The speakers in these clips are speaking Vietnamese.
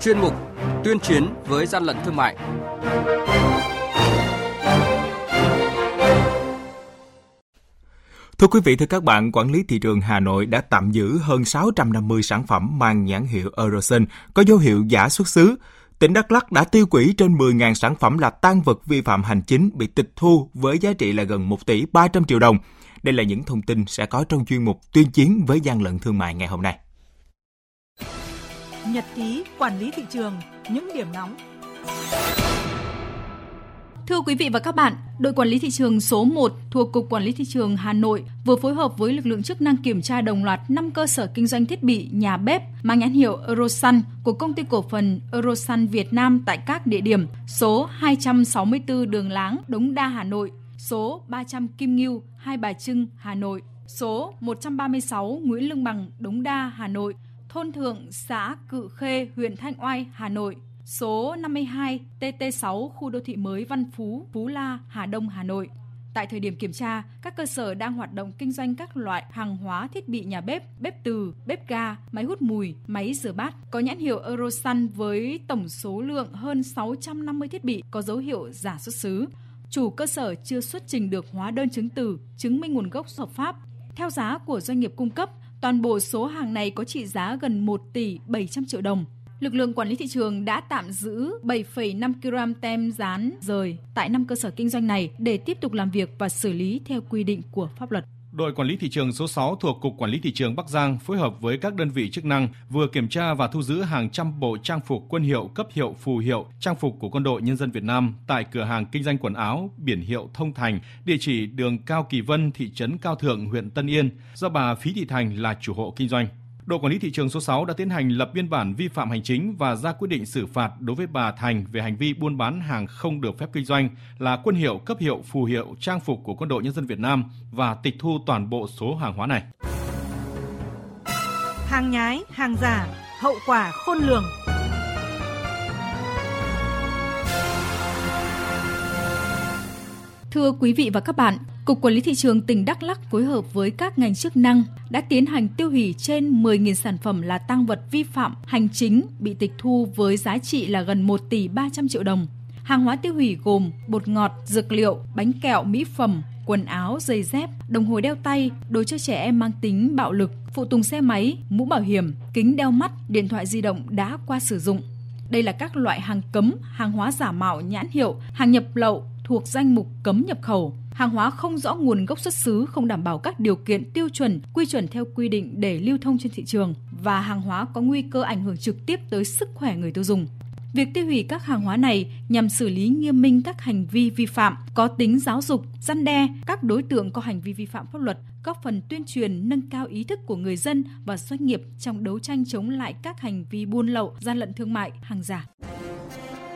chuyên mục Tuyên chiến với gian lận thương mại. Thưa quý vị, thưa các bạn, quản lý thị trường Hà Nội đã tạm giữ hơn 650 sản phẩm mang nhãn hiệu Eurosen có dấu hiệu giả xuất xứ. Tỉnh Đắk Lắk đã tiêu hủy trên 10.000 sản phẩm là tan vật vi phạm hành chính bị tịch thu với giá trị là gần 1 tỷ 300 triệu đồng. Đây là những thông tin sẽ có trong chuyên mục tuyên chiến với gian lận thương mại ngày hôm nay. Nhật ký quản lý thị trường, những điểm nóng. Thưa quý vị và các bạn, đội quản lý thị trường số 1 thuộc Cục Quản lý Thị trường Hà Nội vừa phối hợp với lực lượng chức năng kiểm tra đồng loạt 5 cơ sở kinh doanh thiết bị nhà bếp mang nhãn hiệu Eurosun của công ty cổ phần Eurosun Việt Nam tại các địa điểm số 264 Đường Láng, Đống Đa, Hà Nội, số 300 Kim Ngưu, Hai Bà Trưng, Hà Nội, số 136 Nguyễn Lương Bằng, Đống Đa, Hà Nội, thôn Thượng, xã Cự Khê, huyện Thanh Oai, Hà Nội, số 52 TT6 khu đô thị mới Văn Phú, Phú La, Hà Đông, Hà Nội. Tại thời điểm kiểm tra, các cơ sở đang hoạt động kinh doanh các loại hàng hóa thiết bị nhà bếp, bếp từ, bếp ga, máy hút mùi, máy rửa bát có nhãn hiệu Eurosun với tổng số lượng hơn 650 thiết bị có dấu hiệu giả xuất xứ. Chủ cơ sở chưa xuất trình được hóa đơn chứng từ chứng minh nguồn gốc hợp pháp. Theo giá của doanh nghiệp cung cấp, toàn bộ số hàng này có trị giá gần 1 tỷ 700 triệu đồng lực lượng quản lý thị trường đã tạm giữ 7,5 kg tem dán rời tại 5 cơ sở kinh doanh này để tiếp tục làm việc và xử lý theo quy định của pháp luật. Đội quản lý thị trường số 6 thuộc Cục Quản lý Thị trường Bắc Giang phối hợp với các đơn vị chức năng vừa kiểm tra và thu giữ hàng trăm bộ trang phục quân hiệu, cấp hiệu, phù hiệu, trang phục của Quân đội Nhân dân Việt Nam tại cửa hàng kinh doanh quần áo biển hiệu Thông Thành, địa chỉ đường Cao Kỳ Vân, thị trấn Cao Thượng, huyện Tân Yên, do bà Phí Thị Thành là chủ hộ kinh doanh. Đội quản lý thị trường số 6 đã tiến hành lập biên bản vi phạm hành chính và ra quyết định xử phạt đối với bà Thành về hành vi buôn bán hàng không được phép kinh doanh là quân hiệu, cấp hiệu, phù hiệu, trang phục của Quân đội Nhân dân Việt Nam và tịch thu toàn bộ số hàng hóa này. Hàng nhái, hàng giả, hậu quả khôn lường. Thưa quý vị và các bạn, Cục Quản lý Thị trường tỉnh Đắk lắc phối hợp với các ngành chức năng đã tiến hành tiêu hủy trên 10.000 sản phẩm là tăng vật vi phạm hành chính bị tịch thu với giá trị là gần 1 tỷ 300 triệu đồng. Hàng hóa tiêu hủy gồm bột ngọt, dược liệu, bánh kẹo, mỹ phẩm, quần áo, giày dép, đồng hồ đeo tay, đồ chơi trẻ em mang tính bạo lực, phụ tùng xe máy, mũ bảo hiểm, kính đeo mắt, điện thoại di động đã qua sử dụng. Đây là các loại hàng cấm, hàng hóa giả mạo nhãn hiệu, hàng nhập lậu thuộc danh mục cấm nhập khẩu, hàng hóa không rõ nguồn gốc xuất xứ không đảm bảo các điều kiện tiêu chuẩn, quy chuẩn theo quy định để lưu thông trên thị trường và hàng hóa có nguy cơ ảnh hưởng trực tiếp tới sức khỏe người tiêu dùng. Việc tiêu hủy các hàng hóa này nhằm xử lý nghiêm minh các hành vi vi phạm, có tính giáo dục, răn đe các đối tượng có hành vi vi phạm pháp luật, góp phần tuyên truyền nâng cao ý thức của người dân và doanh nghiệp trong đấu tranh chống lại các hành vi buôn lậu, gian lận thương mại, hàng giả.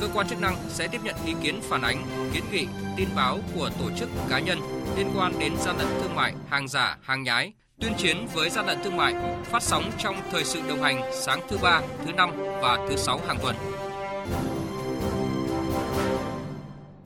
Cơ quan chức năng sẽ tiếp nhận ý kiến phản ánh, kiến nghị, tin báo của tổ chức cá nhân liên quan đến gian lận thương mại, hàng giả, hàng nhái tuyên chiến với gian lận thương mại phát sóng trong thời sự đồng hành sáng thứ ba, thứ năm và thứ sáu hàng tuần.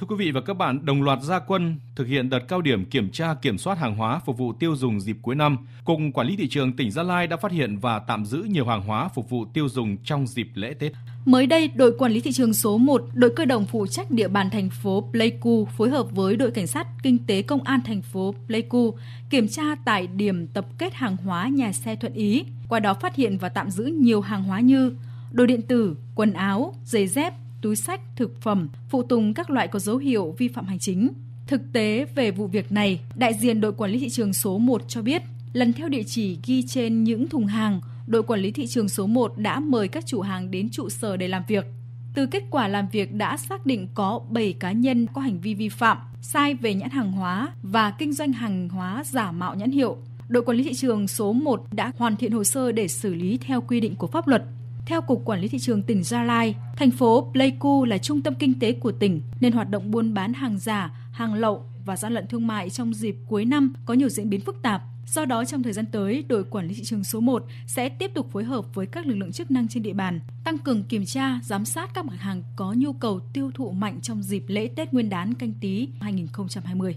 Thưa quý vị và các bạn, đồng loạt gia quân thực hiện đợt cao điểm kiểm tra kiểm soát hàng hóa phục vụ tiêu dùng dịp cuối năm. Cục Quản lý thị trường tỉnh Gia Lai đã phát hiện và tạm giữ nhiều hàng hóa phục vụ tiêu dùng trong dịp lễ Tết. Mới đây, đội quản lý thị trường số 1, đội cơ động phụ trách địa bàn thành phố Pleiku phối hợp với đội cảnh sát kinh tế công an thành phố Pleiku kiểm tra tại điểm tập kết hàng hóa nhà xe Thuận Ý. Qua đó phát hiện và tạm giữ nhiều hàng hóa như đồ điện tử, quần áo, giày dép, túi sách, thực phẩm, phụ tùng các loại có dấu hiệu vi phạm hành chính. Thực tế về vụ việc này, đại diện đội quản lý thị trường số 1 cho biết, lần theo địa chỉ ghi trên những thùng hàng, đội quản lý thị trường số 1 đã mời các chủ hàng đến trụ sở để làm việc. Từ kết quả làm việc đã xác định có 7 cá nhân có hành vi vi phạm, sai về nhãn hàng hóa và kinh doanh hàng hóa giả mạo nhãn hiệu. Đội quản lý thị trường số 1 đã hoàn thiện hồ sơ để xử lý theo quy định của pháp luật. Theo Cục Quản lý Thị trường tỉnh Gia Lai, thành phố Pleiku là trung tâm kinh tế của tỉnh nên hoạt động buôn bán hàng giả, hàng lậu và gian lận thương mại trong dịp cuối năm có nhiều diễn biến phức tạp. Do đó, trong thời gian tới, đội quản lý thị trường số 1 sẽ tiếp tục phối hợp với các lực lượng chức năng trên địa bàn, tăng cường kiểm tra, giám sát các mặt hàng có nhu cầu tiêu thụ mạnh trong dịp lễ Tết Nguyên đán canh tí 2020.